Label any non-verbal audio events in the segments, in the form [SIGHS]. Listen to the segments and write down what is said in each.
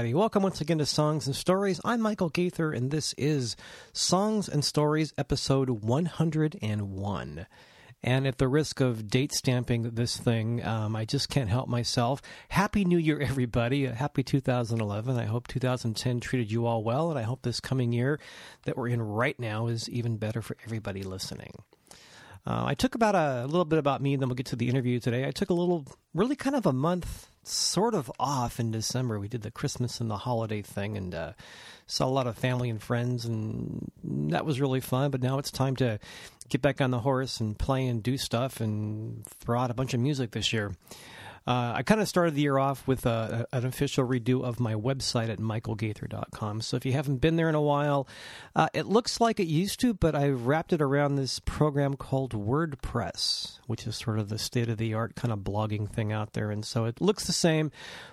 Alrighty. Welcome once again to Songs and Stories. I'm Michael Gaither, and this is Songs and Stories, episode 101. And at the risk of date stamping this thing, um, I just can't help myself. Happy New Year, [LAUGHS] everybody. Uh, happy 2011. I hope 2010 treated you all well, and I hope this coming year that we're in right now is even better for everybody listening. Uh, I took about a, a, little bit about me, and then we'll get to the interview today. I took a little, really kind of a month sort of off in December. We did the Christmas and the holiday thing and uh, saw a lot of family and friends, and that was really fun. But now it's time to get back on the horse and play and do stuff and throw out a bunch of music this year. Uh, I kind of started the year off with a, a, an official redo of my website at michaelgaither.com. So if you haven't been there in a while, uh, it looks like it used to, but I wrapped it around this program called WordPress, which is sort of the state of the art kind of blogging thing out there. And so it looks the same,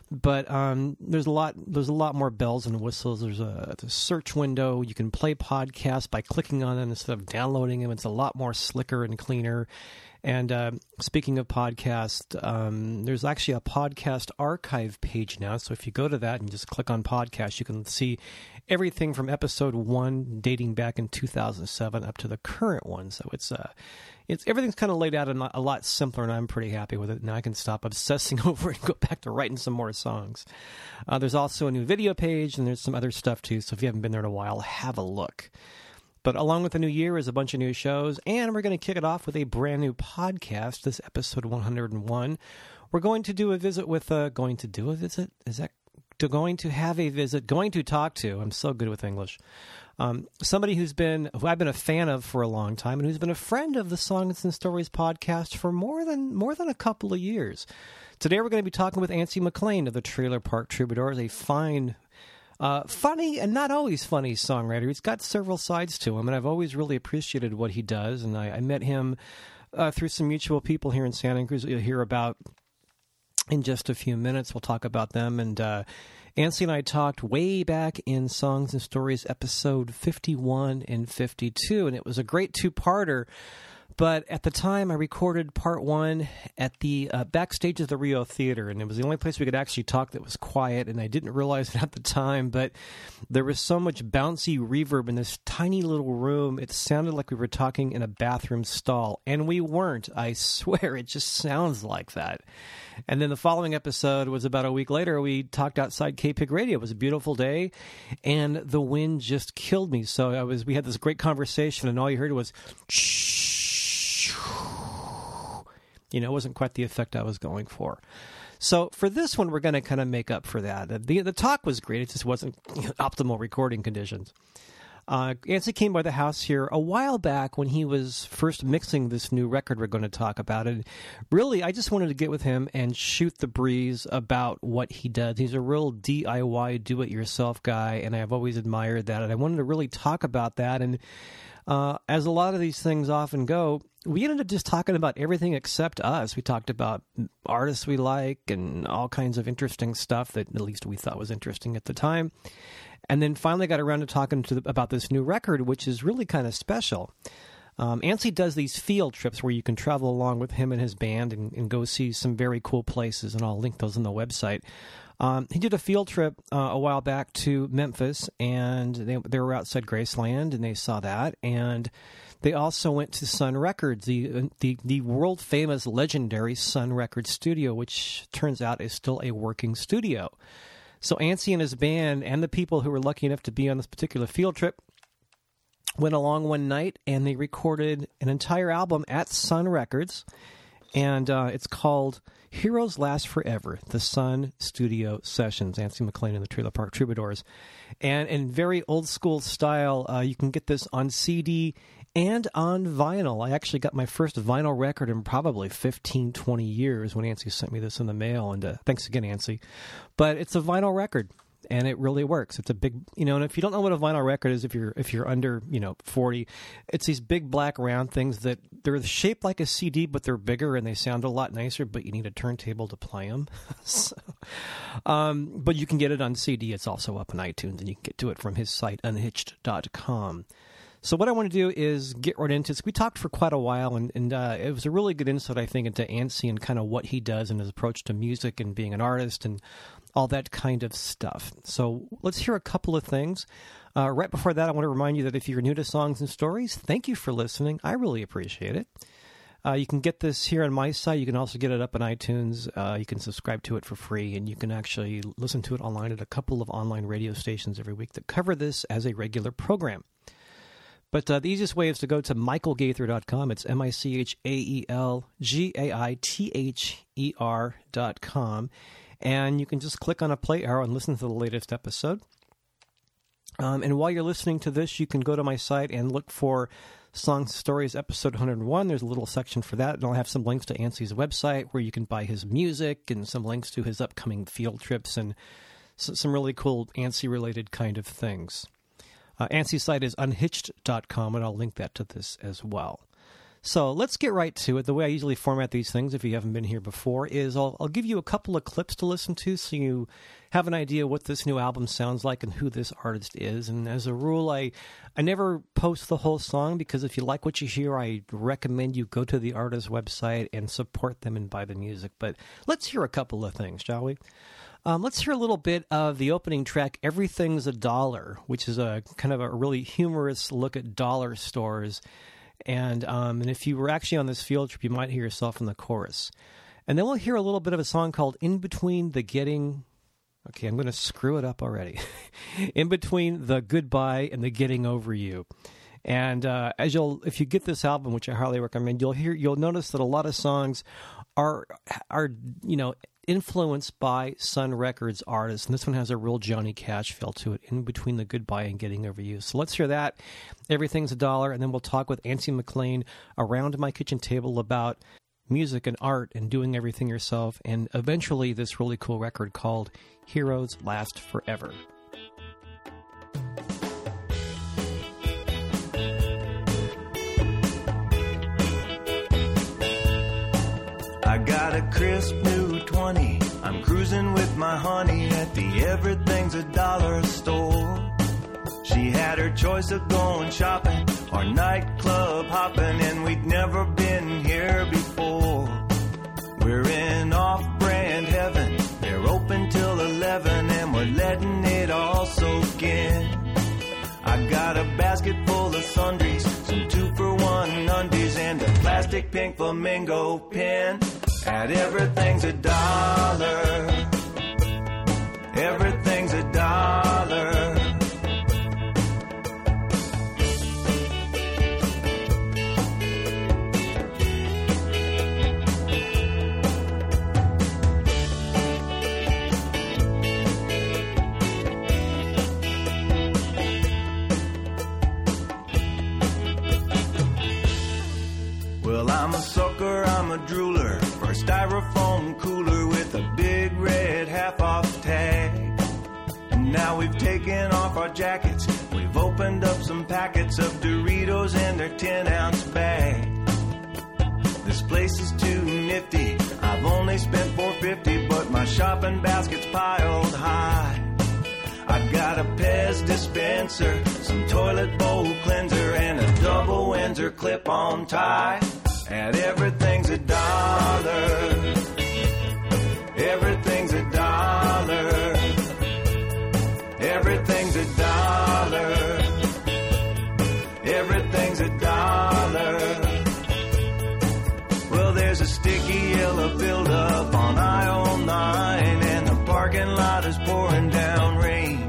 but um, there's a lot there's a lot more bells and whistles. There's a, a search window. You can play podcasts by clicking on them instead of downloading them. It's a lot more slicker and cleaner and uh, speaking of podcast, um, there's actually a podcast archive page now. So if you go to that and just click on podcast, you can see everything from episode one, dating back in 2007, up to the current one. So it's uh, it's everything's kind of laid out a, a lot simpler, and I'm pretty happy with it. Now I can stop obsessing [LAUGHS] over it and go back to writing some more songs. Uh, there's also a new video page, and there's some other stuff too. So if you haven't been there in a while, have a look. But along with the new year is a bunch of new shows, and we're going to kick it off with a brand new podcast. This episode 101. We're going to do a visit with, uh, going to do a visit? Is that to going to have a visit? Going to talk to? I'm so good with English. Um, somebody who's been, who I've been a fan of for a long time, and who's been a friend of the Songs and Stories podcast for more than more than a couple of years. Today we're going to be talking with Antsy McClain of the Trailer Park Troubadours, a fine uh, funny and not always funny songwriter. He's got several sides to him, and I've always really appreciated what he does. And I, I met him uh, through some mutual people here in Santa Cruz. You'll hear about in just a few minutes. We'll talk about them. And uh, and I talked way back in Songs and Stories episode 51 and 52, and it was a great two parter but at the time, I recorded part one at the uh, backstage of the Rio Theater, and it was the only place we could actually talk that was quiet. And I didn't realize it at the time, but there was so much bouncy reverb in this tiny little room. It sounded like we were talking in a bathroom stall, and we weren't. I [LAUGHS] swear, it just sounds like that. And then the following episode was about a week later. We talked outside K Pig Radio. It was a beautiful day, and the wind just killed me. So I was. We had this great conversation, and all you heard was. Shh [SIGHS] you know, it wasn't quite the effect I was going for. So for this one, we're going to kind of make up for that. The, the talk was great. It just wasn't you know, optimal recording conditions. Uh, came by the house here a while back when he was first mixing this new record we're going to talk about. And really, I just wanted to get with him and shoot the breeze about what he does. He's a real DIY, do it yourself guy, and I've always admired that. And I wanted to really talk about that. And uh, as a lot of these things often go, we ended up just talking about everything except us. We talked about artists we like and all kinds of interesting stuff that at least we thought was interesting at the time. And then finally got around to talking to the, about this new record, which is really kind of special. Um, Antsy does these field trips where you can travel along with him and his band and, and go see some very cool places, and I'll link those on the website. Um, he did a field trip uh, a while back to Memphis, and they, they were outside Graceland, and they saw that. And they also went to Sun Records, the the, the world famous, legendary Sun Records studio, which turns out is still a working studio. So Antsy and his band, and the people who were lucky enough to be on this particular field trip, went along one night and they recorded an entire album at Sun Records, and uh, it's called Heroes Last Forever, the Sun Studio Sessions, Antsy McClain and the Trailer Park Troubadours. And in very old school style, uh, you can get this on CD and on vinyl. I actually got my first vinyl record in probably 15, 20 years when Antsy sent me this in the mail. And uh, thanks again, Antsy. But it's a vinyl record. And it really works. It's a big, you know, and if you don't know what a vinyl record is, if you're if you're under, you know, forty, it's these big black round things that they're shaped like a CD, but they're bigger and they sound a lot nicer. But you need a turntable to play them. [LAUGHS] so, um, but you can get it on CD. It's also up on iTunes, and you can get to it from his site unhitched.com. So what I want to do is get right into this. We talked for quite a while, and, and uh, it was a really good insight, I think, into Antsy and kind of what he does and his approach to music and being an artist and all that kind of stuff. So let's hear a couple of things. Uh, right before that, I want to remind you that if you're new to Songs and Stories, thank you for listening. I really appreciate it. Uh, you can get this here on my site. You can also get it up on iTunes. Uh, you can subscribe to it for free, and you can actually listen to it online at a couple of online radio stations every week that cover this as a regular program. But uh, the easiest way is to go to michaelgaither.com. It's M I C H A E L G A I T H E R.com. And you can just click on a play arrow and listen to the latest episode. Um, and while you're listening to this, you can go to my site and look for Songs Stories episode 101. There's a little section for that, and I'll have some links to Antsy's website where you can buy his music and some links to his upcoming field trips and some really cool Antsy related kind of things. Uh, site is unhitched.com, and I'll link that to this as well. So let's get right to it. The way I usually format these things, if you haven't been here before, is I'll, I'll give you a couple of clips to listen to so you have an idea what this new album sounds like and who this artist is. And as a rule, I, I never post the whole song because if you like what you hear, I recommend you go to the artist's website and support them and buy the music. But let's hear a couple of things, shall we? Um, let's hear a little bit of the opening track, Everything's a Dollar, which is a kind of a really humorous look at dollar stores. And, um, and if you were actually on this field trip, you might hear yourself in the chorus. And then we'll hear a little bit of a song called In Between the Getting. Okay, I'm going to screw it up already. [LAUGHS] in between the goodbye and the getting over you. And uh, as you'll, if you get this album, which I highly recommend, you'll hear, you'll notice that a lot of songs are are you know influenced by Sun Records artists, and this one has a real Johnny Cash feel to it, in between the goodbye and getting over you. So let's hear that. Everything's a dollar, and then we'll talk with Antsy McClain around my kitchen table about music and art and doing everything yourself, and eventually this really cool record called Heroes Last Forever. Got a crisp new 20. I'm cruising with my honey at the Everything's a Dollar store. She had her choice of going shopping or nightclub hopping, and we'd never been here before. We're in off brand heaven. They're open till 11, and we're letting it all soak in. I got a basket full of sundries, some two for one undies, and a plastic pink flamingo pin. And everything's a dollar. Everything's a dollar. Well, I'm a sucker, I'm a drooler for a styrofoam cooler with a big red half off tag. And now we've taken off our jackets, we've opened up some packets of Doritos in their 10 ounce bag. This place is too nifty. I've only spent 450, but my shopping basket's piled high. I've got a Pez dispenser, some toilet bowl cleanser, and a double Windsor clip-on tie. And everything's a dollar. Everything's a dollar. Everything's a dollar. Everything's a dollar. Well, there's a sticky yellow buildup on aisle 9, and the parking lot is pouring down rain.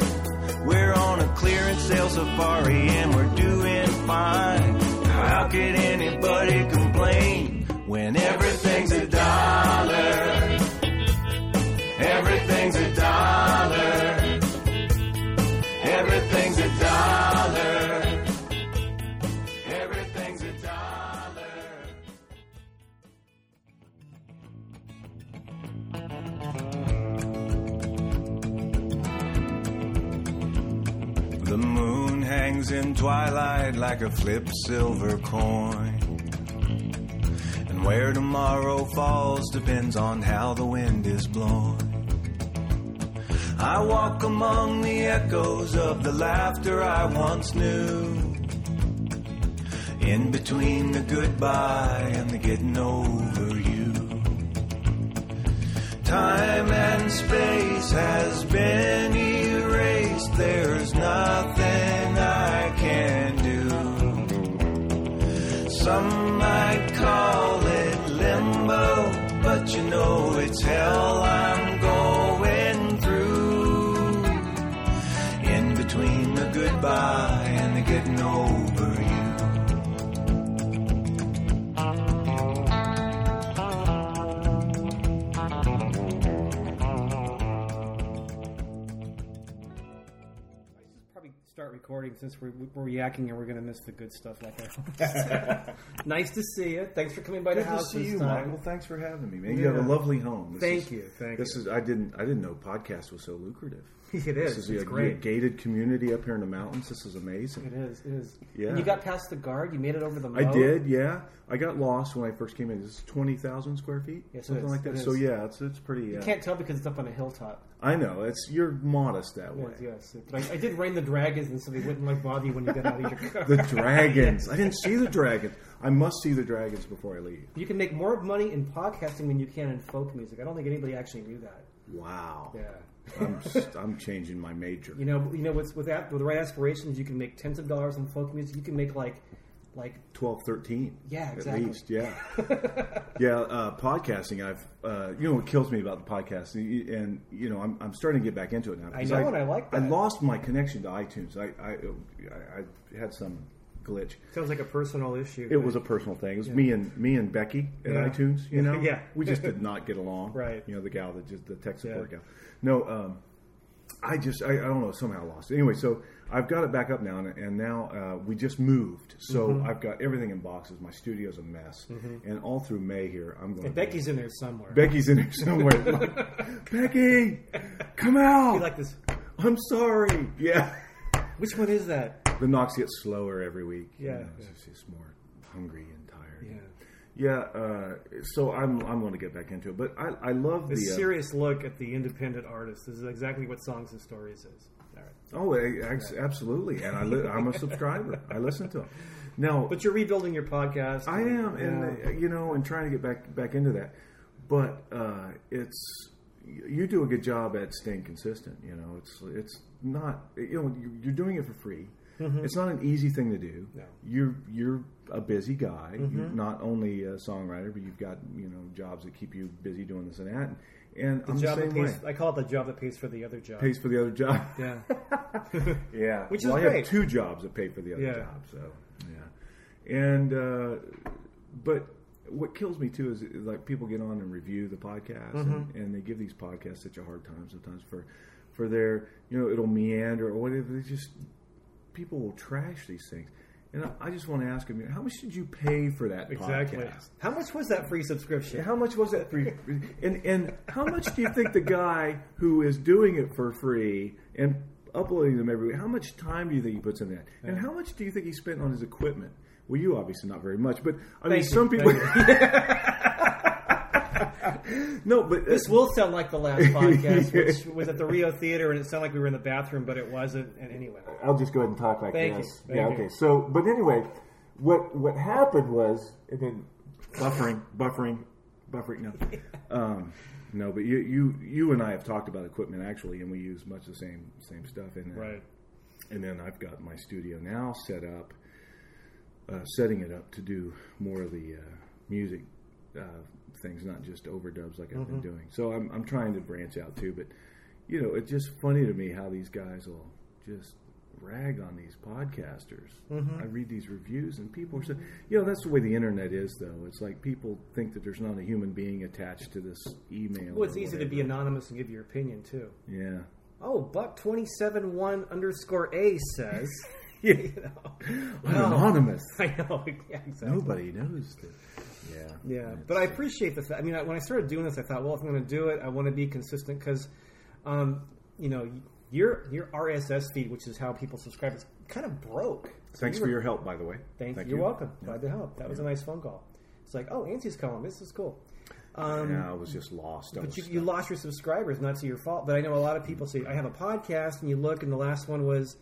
We're on a clearance sale safari, and we're doing fine. How could anybody a flipped silver coin. And where tomorrow falls depends on how the wind is blowing. I walk among the echoes of the laughter I once knew. In between the goodbye and the getting over you. Time and space has been erased. There's nothing I can. Some might call it limbo, but you know it's hell I'm going through. In between the goodbye and the getting over recording since we're, we're yakking and we're going to miss the good stuff like that. [LAUGHS] nice to see you. Thanks for coming by the Good to house see this you, time. Michael. Thanks for having me, man. You have a lovely home. This Thank is- you, thank this you. is I didn't I didn't know podcast was so lucrative. It This is. is It's a, great. a gated community up here in the mountains. This is amazing. It is. It is. Yeah. And you got past the guard. You made it over the. I did, yeah. I got lost when I first came in. This is twenty thousand square feet, Yes, something like that. So yeah, it's it's pretty. You Uh, can't tell because it's up on a hilltop. I know it's you're modest that way. Yes, yes. But I, I did rain the dragons, and so they wouldn't like bother you when you get out of your car. The dragons. I didn't see the dragons. I must see the dragons before I leave. You can make more money in podcasting than you can in folk music. I don't think anybody actually knew that. Wow. Yeah. I'm s- I'm changing my major. You know, you know, with with, that, with the right aspirations, you can make tens of dollars in folk music. You can make like, like 12, 13. Yeah, At least, yeah. [LAUGHS] yeah, uh, podcasting, I've, uh, you know what kills me about the podcast, and, you know, I'm, I'm starting to get back into it now. I 'cause know, and I like I lost my connection to iTunes. I, I, I, I had some glitch. sounds like a personal issue. It was a personal thing. It was me and me and Becky at Yeah. iTunes. You [LAUGHS] know, Yeah. we just did not get along. [LAUGHS] Right. You know, the gal that just the tech support Yeah. gal. No, um, I just I, I don't know somehow lost it. Anyway, so I've got it back up now, and, and now uh, we just moved, so Mm-hmm. I've got everything in boxes. My studio's a mess, and all through May here, I'm going. And Becky's in there somewhere. Becky's in there somewhere. Like, [LAUGHS] Becky, come out! You like this? I'm sorry. Yeah. Which one is that? The knocks get slower every week. you Yeah, know, yeah. Just more hungry. Yeah, uh, so I'm I'm going to get back into it, but I I love the uh, serious look at the independent artist. This is exactly what Songs and Stories is. All right. oh I- ex- absolutely, and I li- I'm a subscriber. I listen to them. Now, [LAUGHS] But you're rebuilding your podcast. I am, and Yeah. uh, you know, and trying to get back back into that, but uh, it's you do a good job at staying consistent. You know, it's it's not you know you're doing it for free. It's not an easy thing to do. No. You're you're a busy guy. You're not only a songwriter, but you've got you know jobs that keep you busy doing this and that. And the I'm job the that same pays. way. I call it the job that pays for the other job. Pays for the other job. [LAUGHS] Yeah. [LAUGHS] Yeah, Which well, is I great. have two jobs that pay for the other Yeah. job. So yeah, and uh, but what kills me too is, like people get on and review the podcast, and, Mm-hmm. and they give these podcasts such a hard time sometimes for for their you know it'll meander or whatever. They just people will trash these things. And I, I just want to ask him, how much did you pay for that Exactly. podcast? How much was that free subscription? How much was that free? and and how much do you think the guy who is doing it for free and uploading them every week? How much time do you think he puts in that? And how much do you think he spent on his equipment? Well, you obviously not very much, but I mean, Thank you. some people. [LAUGHS] no, but uh, This will sound like the last podcast, which [LAUGHS] was at the Rio Theater, and it sounded like we were in the bathroom, but it wasn't. And anyway, I'll just go ahead and talk like Thank you. this. Thank yeah, you. okay. So, but anyway, what what happened was, and then buffering, buffering, buffering. No, um, no. But you you you and I have talked about equipment actually, and we use much the same same stuff. And uh, right. and then I've got my studio now set up, uh, setting it up to do more of the uh, music uh, things, not just overdubs like I've Mm-hmm. been doing. So I'm I'm trying to branch out too. But you know, it's just funny to me how these guys will just rag on these podcasters. Mm-hmm. I read these reviews and people are saying, you know, that's the way the internet is, though. It's like people think that there's not a human being attached to this email. Well, it's easy to be anonymous and give your opinion too. Yeah. Oh, Buck twenty seven one underscore A says. [LAUGHS] Yeah. [LAUGHS] you know. Well, anonymous. [LAUGHS] I know. Yeah, exactly. Nobody knows that. Yeah. Yeah, but I appreciate the fact. I mean, I, when I started doing this, I thought, well, if I'm going to do it, I want to be consistent because, um, you know, your your RSS feed, which is how people subscribe, is kind of broke. So Thanks you for were- your help, by the way. Thank, Thank you. You're you. welcome. Glad to help. That was a nice phone call. It's like, oh, Auntie's calling. This is cool. Um, yeah, I was just lost. I But you, you lost your subscribers, not to your fault. But I know a lot of people say, I have a podcast, and you look, and the last one was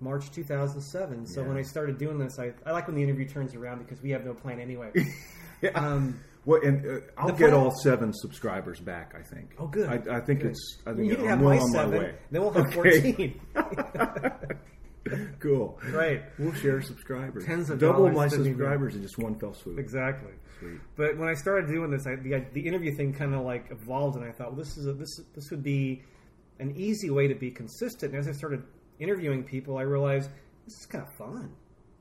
March 2007. So when I started doing this, I, I like when the interview turns around because we have no plan anyway. [LAUGHS] Yeah. um, Well, and uh, I'll get all seven subscribers back. I think. Oh, good. I, I think Good. it's. I you think can I'm have well on seven, my way. then we'll have Okay. 14. [LAUGHS] cool. right. We'll share subscribers. Tens of double my subscribers in just one fell swoop. Exactly. Sweet. But when I started doing this, I, the the interview thing kind of like evolved, and I thought, well, this is a, this this would be an easy way to be consistent. And as I started interviewing people, I realized this is kind of fun.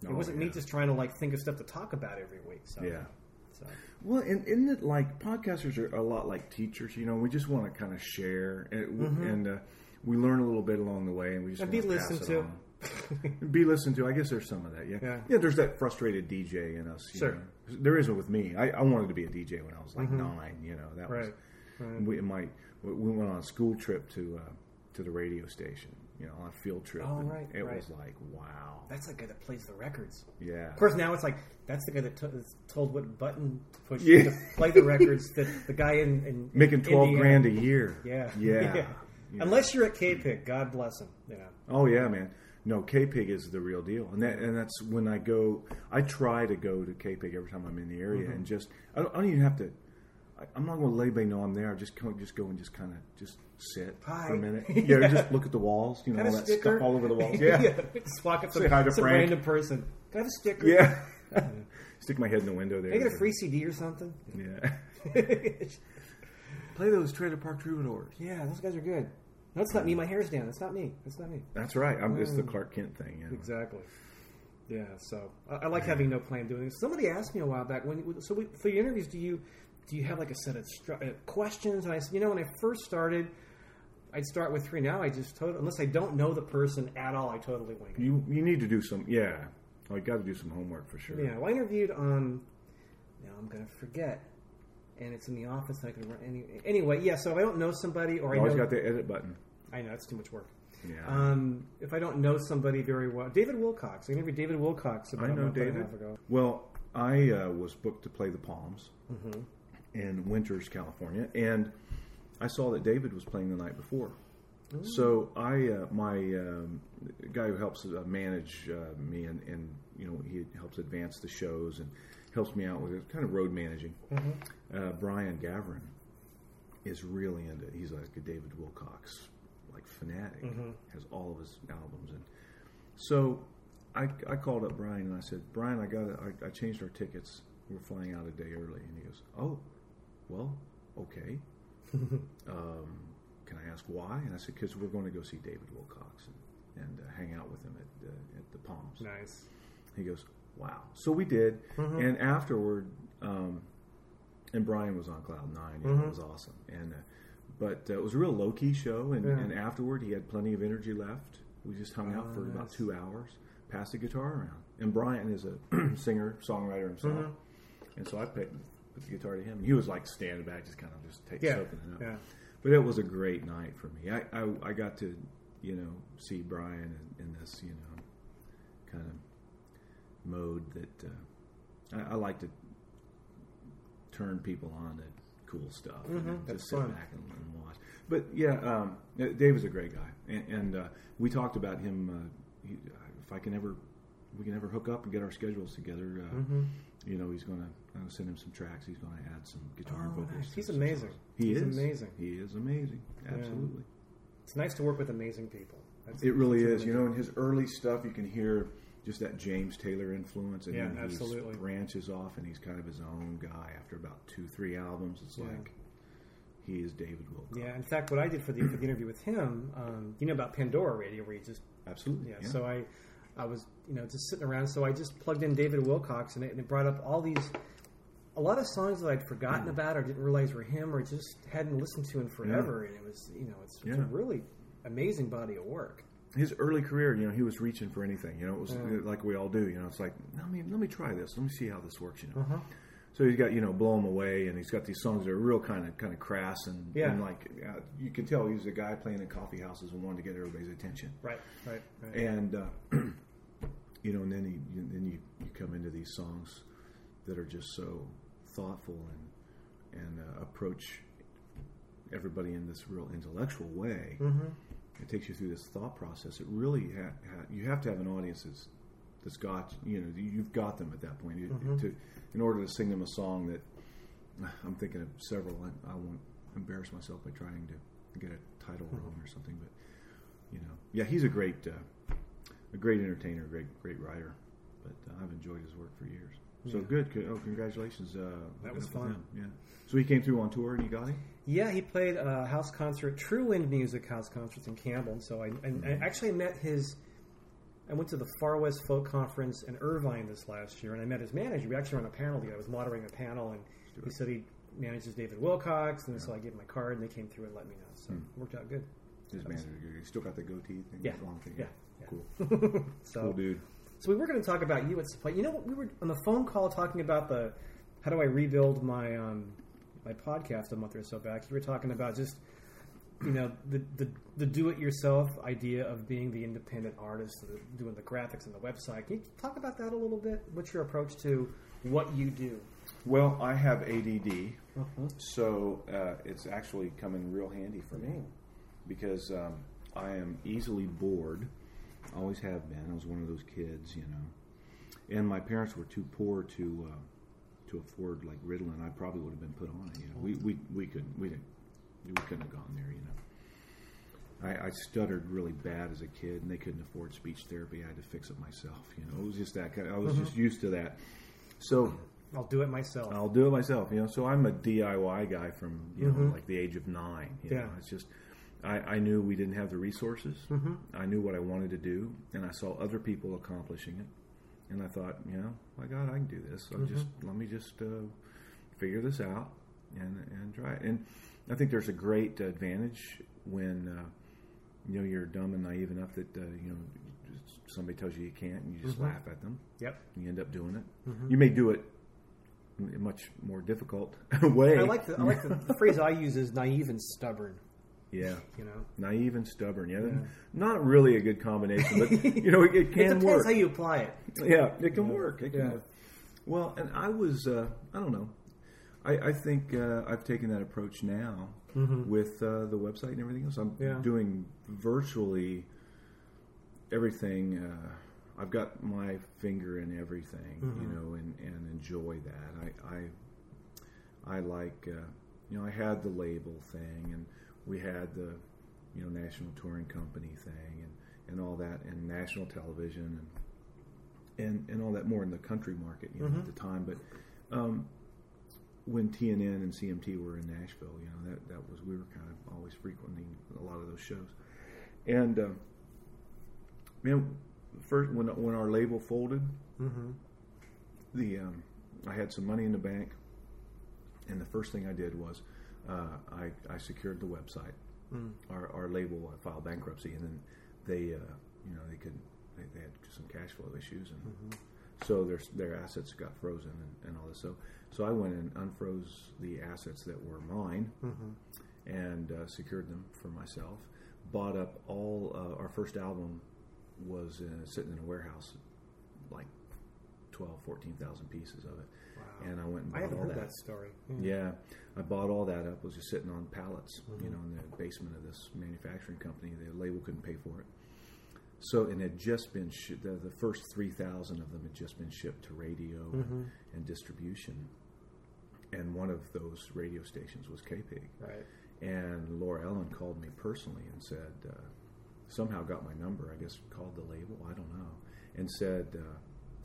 It Oh, wasn't me just trying to like think of stuff to talk about every week. So Yeah. So Well, and isn't it like podcasters are a lot like teachers? You know, we just want to kind of share, and, and uh, we learn a little bit along the way, and we just Mm-hmm. And be listened to. [LAUGHS] be listened to. I guess there's some of that. Yeah. Yeah. yeah There's that frustrated DJ in us. you Sure. know. There isn't with me. I, I wanted to be a DJ when I was like nine. You know, that was Mm-hmm. Right. Right. we my we went on a school trip to uh, to the radio station. You know, on a field trip. Oh, and right, It right. was like wow. that's the guy that plays the records. Yeah. Of course, now it's like that's the guy that is told what button to push Yeah. to play the records. [LAUGHS] That the guy in, in Making twelve Indiana. grand a year. Yeah. [LAUGHS] Yeah. Yeah. Unless you're at K-Pig, God bless him. You know. Oh yeah, man. No, K Pig is the real deal, and that and that's when I go. I try to go to K Pig every time I'm in the area, Mm-hmm. and just I don't, I don't even have to. I, I'm not going to let anybody know I'm there. I just go, just go and just kind of just sit Hi. for a minute. [LAUGHS] Yeah, just look at the walls. You know, all that sticker? stuff all over the walls. [LAUGHS] Yeah, yeah. Just walk up to Say hi to some Frank. random person. Got a sticker? yeah. [LAUGHS] Stick my head in the window there. Can I get a free CD or something? Yeah. Play those Trailer Park Troubadours. yeah, those guys are good. No, it's not me. My hair's down. It's not me. It's not me. That's right. I'm, it's the Clark Kent thing. You know? Exactly. Yeah. So I, I like having no plan doing this. Somebody asked me a while back when. So we, for your interviews, do you do you have like a set of stru- uh, questions? And I said, you know, when I first started, I'd start with three. Now I just totally, unless I don't know the person at all, I totally wing it. You you need to do some. Yeah. Oh, you got to do some homework for sure. Yeah, well, I interviewed on. Now I'm going to forget, and it's in the office. And I can run any, anyway. Yeah, so if I don't know somebody, or You I always know, got the edit button. I know it's too much work. Yeah. Um, if I don't know somebody very well, David Wilcox. I interviewed David Wilcox about I a know month and a David. half ago. Well, I uh, was booked to play the Palms Mm-hmm. in Winters, California, and I saw that David was playing the night before. So I, uh, my um, guy who helps uh, manage uh, me, and, and you know he helps advance the shows and helps me out with it, kind of road managing. Mm-hmm. Uh, Brian Gavrin is really into. It. He's like a David Wilcox like fanatic. Mm-hmm. Has all of his albums and so I, I called up Brian and I said, Brian, I got I, I changed our tickets. We're flying out a day early. And he goes, Oh, well, okay. [LAUGHS] um, can I ask why? And I said, Because we're going to go see David Wilcox and, and uh, hang out with him at, uh, at the Palms. Nice. He goes, "Wow!" So we did, Mm-hmm. and afterward, um, and Brian was on cloud nine. and It was awesome, and uh, but uh, it was a real low key show. And, Yeah. and afterward, he had plenty of energy left. We just hung out Oh, for about two hours, passed the guitar around. And Brian is a [CLEARS THROAT] singer songwriter himself, Mm-hmm. and so I picked put the guitar to him. He was like standing back, just kind of just taking Yeah. soaking it up. Yeah. But it was a great night for me. I, I, I got to, you know, see Brian in, in this, you know, kind of mode that uh, I, I like to turn people on to cool stuff and Mhm, that's just sit fun. back and, and watch. But yeah, um, uh, Dave is a great guy, and, and uh, we talked about him. Uh, he, if I can ever, we can ever hook up and get our schedules together. Uh, Mm-hmm. You know, he's going to send him some tracks. He's going to add some guitar and Oh, vocals. nice. He's amazing. He He's is amazing. He is amazing. Absolutely. It's nice to work with amazing people. That's, It really is. You know, in his early stuff, you can hear just that James Taylor influence, and Yeah, then he branches off, and he's kind of his own guy. After about two, three albums, it's Yeah. like he is David Wilcox. Yeah, in fact, what I did for the for the interview with him, um, you know about Pandora Radio, where you just absolutely. yeah. So I, I was you know just sitting around, so I just plugged in David Wilcox, and it, and it brought up all these, a lot of songs that I'd forgotten Hmm. about or didn't realize were him, or just hadn't listened to in forever, and it was you know it's, it's a really amazing body of work. his early career, you know, he was reaching for anything. You know, it was Yeah. like we all do. You know, it's like let me let me try this. Let me see how this works. You know. Uh-huh. So he's got you know blow 'em away, and he's got these songs that are real kind of kind of crass and, Yeah. and like uh, you can tell he was a guy playing in coffee houses and wanted to get everybody's attention. Right, right, right. And uh, [CLEARS THROAT] you know, and then he, then you, you come into these songs that are just so thoughtful and and uh, approach everybody in this real intellectual way. Mm-hmm. It takes you through this thought process. It really ha- ha- you have to have an audience that's that's got you know you've got them at that point You- Mm-hmm. to in order to sing them a song that [SIGHS] I'm thinking of several. I, I won't embarrass myself by trying to get a title Mm-hmm. wrong or something, but you know, yeah, he's a great uh, a great entertainer, great great writer. But uh, I've enjoyed his work for years. So Yeah. good. Oh, congratulations. Uh, That was fun. Yeah. So he came through on tour and you got him. Yeah, he played a house concert, True Wind Music house concerts in Campbell. And so I, and I actually met his. I went to the Far West Folk Conference in Irvine this last year, and I met his manager. We actually were on a panel together. I was moderating a panel, and he said he manages David Wilcox, and so I gave him my card, and they came through and let me know. So it worked out good. His was- manager. He still got the goatee thing. Yeah. the long thing. Yeah. Yeah. Cool. [LAUGHS] So, Cool dude. So we were going to talk about you at point. You know, what? we were on the phone call talking about the how do I rebuild my um, my podcast a month or so back. You were talking about just you know the the, the do it yourself idea of being the independent artist, doing the graphics and the website. Can you talk about that a little bit? What's your approach to what you do? Well, I have ADD, Uh-huh. so uh, it's actually come in real handy for me because um, I am easily bored. Always have been. I was one of those kids, you know. And my parents were too poor to uh, to afford like Ritalin. I probably would have been put on it. You know, we we we couldn't we didn't we couldn't have gone there. You know. I, I stuttered really bad as a kid, and they couldn't afford speech therapy. I had to fix it myself. You know, it was just that kind. I was just used to that. So I'll do it myself. I'll do it myself, you know. So I'm a DIY guy from you know like the age of nine. You Yeah. know? it's just I, I knew we didn't have the resources. Mm-hmm. I knew what I wanted to do, and I saw other people accomplishing it, and I thought, you know, my God, I can do this. So Mm-hmm. just let me just uh, figure this out and and try it. And I think there's a great advantage when uh, you know you're dumb and naive enough that uh, you know somebody tells you you can't, and you just laugh at them. Yep. You end up doing it. Mm-hmm. You may do it in a much more difficult [LAUGHS] way. I like the I like the, the phrase I use is naive and stubborn. Yeah, You know, naive and stubborn. Yeah, not really a good combination, but [LAUGHS] you know it, it it can depends work. how you apply it. yeah, it can work. It can Yeah. work. Well, and I was uh, I don't know. I, I think uh, I've taken that approach now with uh, the website and everything else. I'm Mm-hmm. Yeah. doing virtually everything. Uh, I've got my finger in everything, Mm-hmm. you know, and, and enjoy that. I I, I like, uh, you know, I had the label thing, and we had the, you know, national touring company thing, and, and all that, and national television, and and, and all that more in the country market, you know, Mm-hmm. at the time. But um, when TNN and CMT were in Nashville, you know, that that was we were kind of always frequenting a lot of those shows, and uh, man, first when when our label folded, Mm-hmm. the um, I had some money in the bank, and the first thing I did was uh, I, I secured the website. Mm. Our, our label uh, filed bankruptcy, and then they uh, you know they could they, they had some cash flow issues, and Mm-hmm. so their their assets got frozen and, and all this. So so I went and unfroze the assets that were mine, Mm-hmm. and uh, secured them for myself. Bought up all uh, our first album was uh, sitting in a warehouse, like 12, 14,000 pieces of it. And I went and I bought haven't all heard that. that story. Yeah, I bought all that up. Was just sitting on pallets, Mm-hmm. you know, in the basement of this manufacturing company. The label couldn't pay for it. So, and it had just been shi the, the first three thousand of them had just been shipped to radio Mm-hmm. and distribution. And one of those radio stations was KPIG. Right. And Laura Ellen called me personally and said, uh, somehow got my number, I guess called the label, I don't know, and said, uh,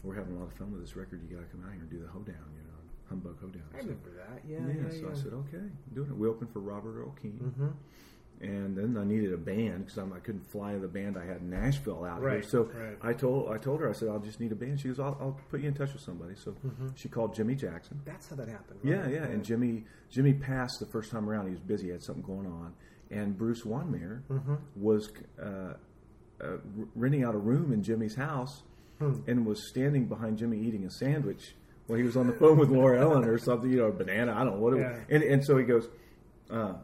we're having a lot of fun with this record. You got to come out here and do the hoedown, you know, humbug hoedown. I So- remember that. Yeah. yeah, Yeah. so yeah. I said, okay, I'm doing it. We opened for Robert Earl. Mm-hmm. And then I needed a band because I couldn't fly the band I had in Nashville out here. So right. I told I told her I said I'll just need a band. She goes I'll, I'll put you in touch with somebody. So she called Jimmy Jackson. That's how that happened. Yeah, right? yeah. And Jimmy Jimmy passed the first time around. He was busy, had something going on. And Bruce Wanmayer was uh, uh, renting out a room in Jimmy's house and was standing behind Jimmy eating a sandwich when he was on the phone with Laura Ellen or something, you know, a banana. I don't know what. It Yeah. was. And and so he goes. Uh,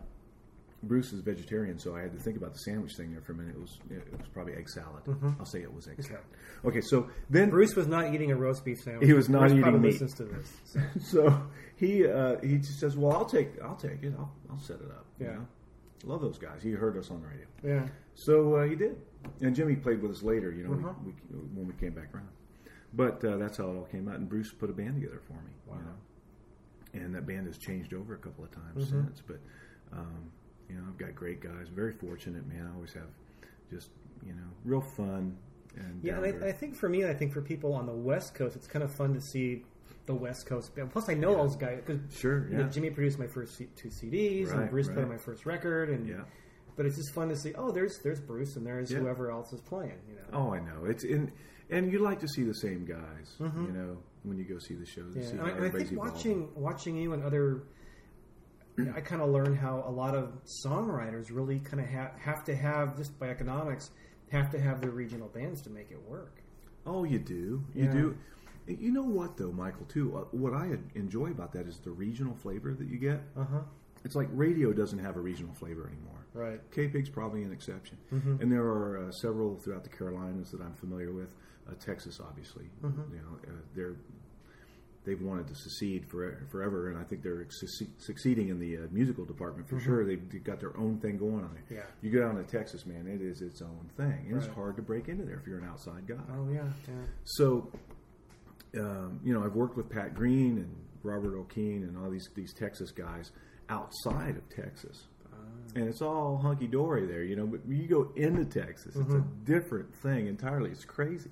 Bruce is vegetarian, so I had to think about the sandwich thing there for a minute. It was it was probably egg salad. I'll say it was egg salad. Okay, so then Mm-hmm. Bruce was not eating a roast beef sandwich. He was not Bruce eating meat. listens to this. [LAUGHS] So. so he uh, he just says, "Well, I'll take I'll take it. I'll I'll set it up." you Yeah. know? Love those guys. He heard us on the radio, Yeah. so uh, he did. And Jimmy played with us later. You know, Uh-huh. we, we, when we came back around. But uh, that's how it all came out. And Bruce put a band together for me. Wow. You know? And that band has changed over a couple of times Mm-hmm. since. But um, you know, I've got great guys. Very fortunate, man. I always have just you know real fun. And Yeah, and I, I think for me, I think for people on the West Coast, it's kind of fun to see the West Coast band. Plus, I know all those guys because Sure, you know. Jimmy produced my first two CDs, right, and Right, Bruce played right. my first record, and Yeah. But it's just fun to see. Oh, there's there's Bruce, and there's Yeah. whoever else is playing. You know. Oh, I know. It's in, and you like to see the same guys. You know, when you go see the shows. Mm-hmm. Yeah, see and I, and I everybody's think evolving. watching watching you and other, [CLEARS THROAT] I kind of learned how a lot of songwriters really kind of ha- have to have just by economics have to have their regional bands to make it work. Oh, you do. You Yeah. do. You know what, though, Michael? Too. Uh, what I enjoy about that is the regional flavor that you get. Uh huh. It's like radio doesn't have a regional flavor anymore. Right. K-Pig's probably an exception, Mm-hmm. and there are uh, several throughout the Carolinas that I'm familiar with. Uh, Texas, obviously, Mm-hmm. you know, uh, they're they've wanted to secede for, forever, and I think they're succe- succeeding in the uh, musical department for sure. They've, they've got their own thing going on. Mm-hmm. Yeah. You go down to Texas, man, it is its own thing, and it's hard to break into there if you're an outside guy. Oh yeah. Yeah. So, um, you know, I've worked with Pat Green and Robert Earl Keen and all these these Texas guys outside of Texas, and it's all hunky dory there, you know. But when you go into Texas, it's a different thing entirely. It's crazy,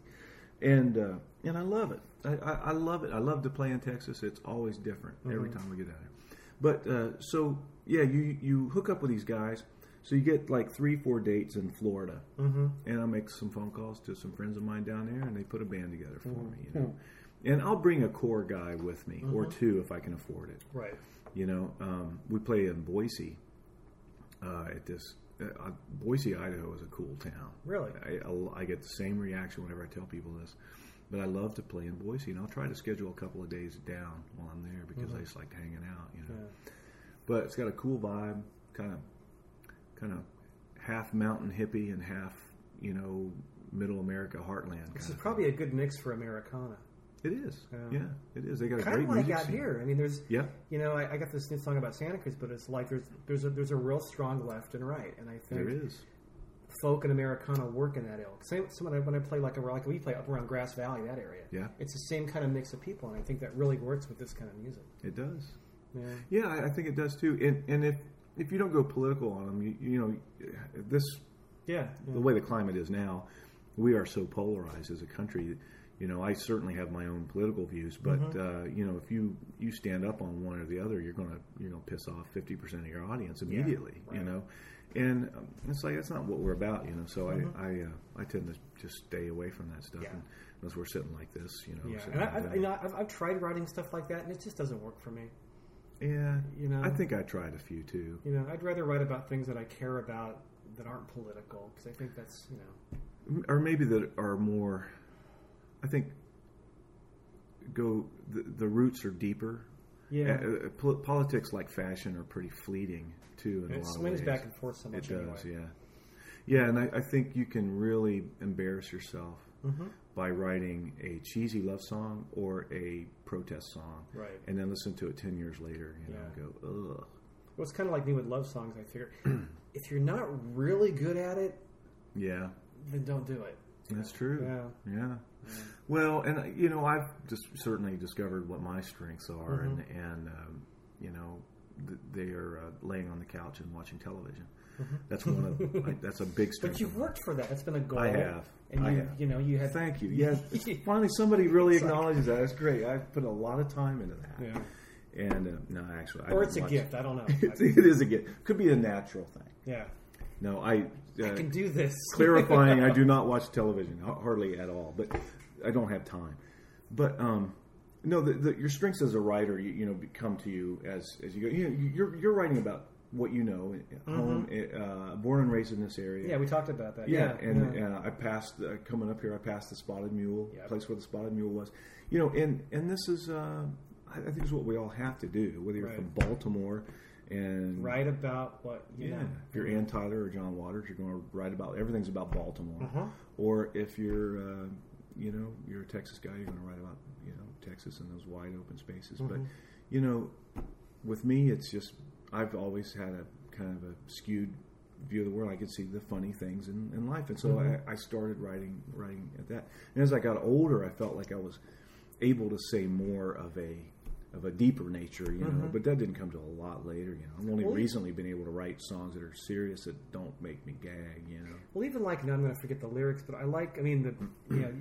and uh, and I love it. I, I, I love it. I love to play in Texas. It's always different every time we get out there. But uh, so yeah, you you hook up with these guys. So you get like three, four dates in Florida, mm-hmm. and I make some phone calls to some friends of mine down there, and they put a band together for me. You know, [LAUGHS] and I'll bring a core guy with me or two if I can afford it. Right. You know, um, we play in Boise uh, at this. Uh, Boise, Idaho is a cool town. Really? I, I'll- get the same reaction whenever I tell people this. But I love to play in Boise, and I'll try to schedule a couple of days down while I'm there because I just like hanging out. You know, but it's got a cool vibe, kind of, kind of half mountain hippie and half, you know, middle America heartland. This kind is probably a good mix for Americana. It is. Yeah. Yeah. it is. They got a Kind great of like out scene. here. I mean, there's Yeah. you know, I, I got this new song about Santa Cruz, but it's like there's there's a there's a real strong left and right, and I think There is. folk and Americana work in that ilk. Same, so when I, when I play like a like we play up around Grass Valley, that area. Yeah. it's the same kind of mix of people, and I think that really works with this kind of music. It does. Yeah, Yeah, I, I think it does too. And and if if you don't go political on them, you, you know, this yeah, the way the climate is now, we are so polarized as a country. You know, I certainly have my own political views, but uh, you know, if you you stand up on one or the other, you're gonna you're gonna piss off fifty percent of your audience immediately. You right. know, and um, it's like that's not what we're about. You know, so I I, uh, I tend to just stay away from that stuff, Yeah. and, unless we're sitting like this. You know, yeah. And I, like I've, you know, I've, I've tried writing stuff like that, and it just doesn't work for me. yeah, you know. I think I tried a few too. You know, I'd rather write about things that I care about that aren't political because I think that's you know. or maybe that are more i think go the, the roots are deeper Yeah. Uh, uh, pol- politics like fashion are pretty fleeting too in It a lot swings of ways back and forth so much it anyway. does yeah yeah and I, I think you can really embarrass yourself Mm-hmm. by writing a cheesy love song or a protest song Right. and then listen to it 10 years later you know Yeah. and go ugh Well, it's kind of like me with love songs. I figure [CLEARS THROAT] if you're not really good at it, yeah then don't do it. That's true. Yeah. Yeah. Well, and uh, you know, I've just certainly discovered what my strengths are, and Mm-hmm. and um, you know, th- they are uh, laying on the couch and watching television. Mm-hmm. That's one of [LAUGHS] like, that's a big strength. But you've worked for that. That's been a goal. I have. And I you, have. you know, you had. Thank you. [LAUGHS] Yeah, finally somebody really It's like- acknowledges that. That's great. I've put a lot of time into that. Yeah. And uh, no, actually, Or it's a much. gift. I don't know. It's- [LAUGHS] it is a gift. Could be a natural thing. yeah. No, I. I can do this. [LAUGHS] clarifying i do not watch television hardly at all but i don't have time but um no the, the, your strengths as a writer you, you know come to you as as you go you know, you're you're writing about what you know, home, uh, born and raised in this area. Mm-hmm. Yeah, we talked about that. Yeah, Yeah, and yeah. Uh, I passed uh, coming up here. I passed the Spotted Mule, Yep. place where the Spotted Mule was. You know, and and this is, uh, I I think, is what we all have to do. Whether you're Right. from Baltimore, and write about what you yeah, know. if you're Anne Tyler or John Waters, you're going to write about everything's about Baltimore. Uh-huh. Or if you're, uh, you know, you're a Texas guy, you're going to write about you know Texas and those wide open spaces. But Mm-hmm. you know, with me, it's just I've always had a kind of a skewed view of the world. I could see the funny things in, in life, and so Mm-hmm. I, I started writing writing at that. And as I got older, I felt like I was able to say more of a of a deeper nature, you know. But that didn't come till a lot later, you know. I've only Mm-hmm. Well, recently been able to write songs that are serious that don't make me gag, you know. Well, even like now, I'm going to forget the lyrics, but I like. I mean, the you know,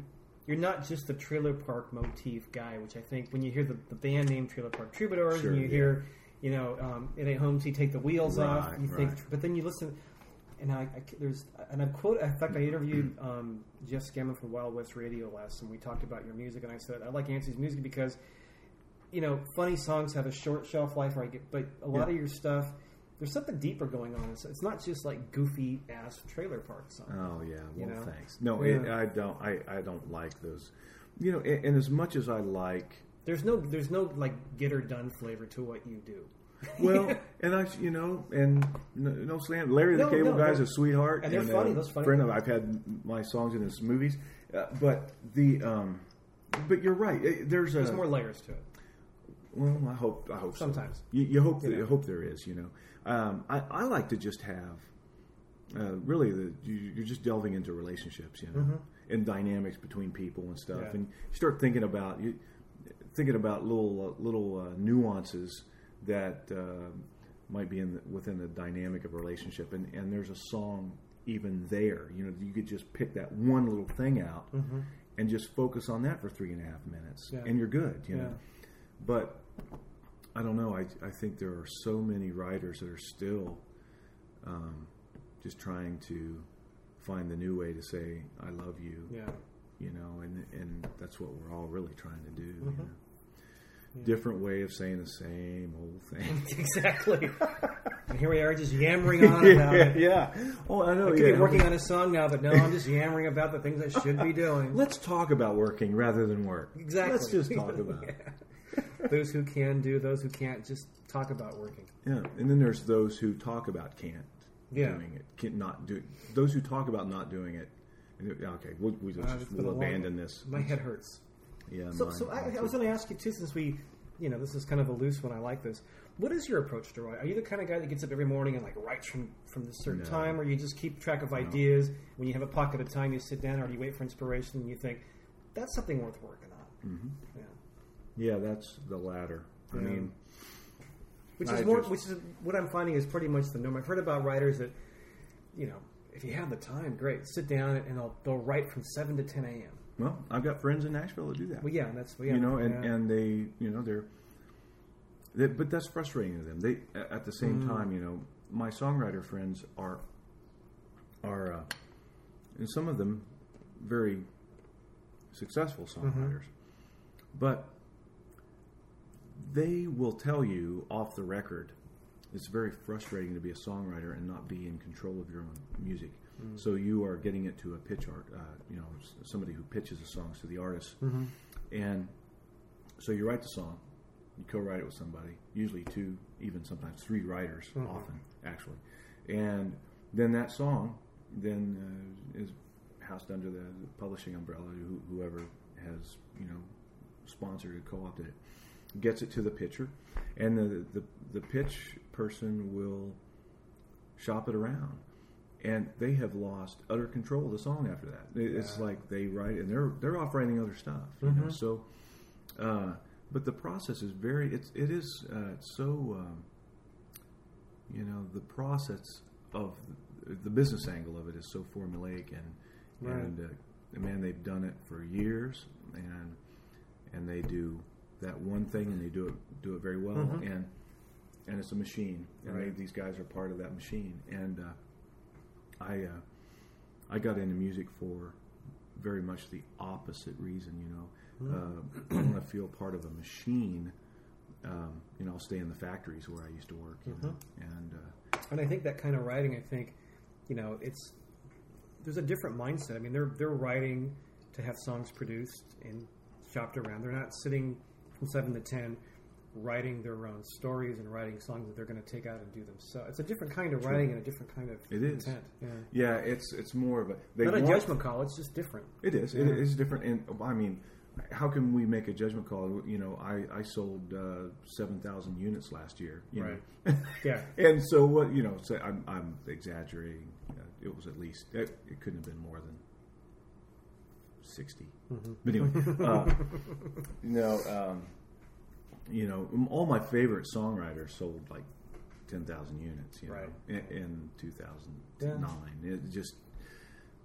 you're not just the trailer park motif guy, which I think when you hear the, the band name Trailer Park Troubadours, Sure, and you yeah. hear, you know, um, it ain't home you take the wheels off, Right, you think. But then you listen, and I, I there's and I quote. In fact, I interviewed um, Jeff Scammon from Wild West Radio last, and we talked about your music, and I said I like Antsy's music because. You know, funny songs have a short shelf life, right? But a lot Yeah. of your stuff, there's something deeper going on. It's, it's not just like goofy ass trailer park songs. Oh yeah, well know? thanks. No, Yeah. it, I don't. I, I don't like those. You know, and, and as much as I like, There's no there's no like get her done flavor to what you do. well, [LAUGHS] and I, you know, and no, no slam. Larry the No, Cable no, Guy's a sweetheart, And they're funny, a those funny friend of. I've had my songs in his movies, uh, but the, um, but you're right. Eh, There's a There's more layers to it. Well, I hope. I hope so. Sometimes. you, you hope You know. you hope there is. You know, um, I, I like to just have uh, really the you, you're just delving into relationships, you know, and dynamics between people and stuff, Mm-hmm. Yeah. and you start thinking about you thinking about little uh, little uh, nuances that uh, might be in the, within the dynamic of a relationship, and and there's a song even there. You know, you could just pick that one little thing out. And just focus on that for three and a half minutes, Mm-hmm. Yeah. and you're good. You Yeah. know, but I don't know. I, I think there are so many writers that are still um, just trying to find the new way to say "I love you." Yeah. You know, and and that's what we're all really trying to do. Mm-hmm. know? Different way of saying the same old thing. [LAUGHS] exactly. [LAUGHS] and here we are just yammering [LAUGHS] on about yeah, it. yeah. Oh, I know. I could yeah. be working on a song now, but no, I'm just yammering about the things I should be doing. Let's talk about working rather than work. Exactly. Let's just talk about it. Those who can do, those who can't, just talk about working. Yeah, and then there's those who talk about can't Yeah. doing it, can not do. Those who talk about not doing it. Okay, we'll, we just, Uh, it's we'll a long- abandon this. My head hurts. Yeah. So, mine- so I, I was going to ask you too, since we, you know, this is kind of a loose one. I like this. What is your approach to writing? Are you the kind of guy that gets up every morning and like writes from from this certain No. time, or you just keep track of ideas? When you have a pocket of time, you sit down, or do you wait for inspiration and you think that's something worth working on? Mm-hmm. Yeah. Yeah, that's the latter. I Yeah. mean, Which I is more, just- which is what I'm finding is pretty much the norm. I've heard about writers that, you know, if you have the time, great, sit down and they'll they'll write from seven to ten a.m. well, I've got friends in Nashville that do that. Well, yeah, that's yeah, you know, and yeah. and they, you know, they're, they, but that's frustrating to them. They, at the same Mm. time, you know, my songwriter friends are, are, uh, and some of them, very successful Mm-hmm. songwriters, but they will tell you off the record. It's very frustrating to be a songwriter and not be in control of your own music. Mm. So you are getting it to a pitch art, uh, you know, somebody who pitches the songs to the artist, Mm-hmm. and so you write the song, you co-write it with somebody, usually two, even sometimes three writers, Mhm. often actually, and then that song then uh, is housed under the publishing umbrella. Whoever has you know sponsored it, co-opted it, gets it to the pitcher, and the the, the pitch person will shop it around. And they have lost utter control of the song after that. It's Yeah. like they write, and they're they're off writing other stuff. You know? Mhm. So, uh, but the process is very. It's it is uh, so. Um, you know, the process of the business angle of it is so formulaic, and Right. and uh, man, they've done it for years, and and they do that one thing, and they do it do it very well, Mhm. and and it's a machine, and they, these guys are part of that machine, and uh, I uh, I got into music for very much the opposite reason, you know. Uh, I want to feel part of a machine um, you know, I'll stay in the factories where I used to work, you know, and uh, And I think that kind of writing, I think, you know, it's there's a different mindset. I mean, they're they're writing to have songs produced and shopped around. They're not sitting from seven to ten writing their own stories and writing songs that they're going to take out and do themselves. It's a different kind of writing and a different kind of It is. intent. Yeah. yeah, it's it's more of a they Not a judgment call. It's just different. It is. It Yeah. is different. And I mean, how can we make a judgment call? You know, I, I sold uh, 7,000 units last year. You Right. Know? [LAUGHS] Yeah. and so what, you know, so I'm, I'm exaggerating. Uh, it was at least, it, it couldn't have been more than 60. Mm-hmm. But anyway, [LAUGHS] uh, [LAUGHS] no, um, you know, all my favorite songwriters sold like 10,000 units, you know, in, in 2009. It just,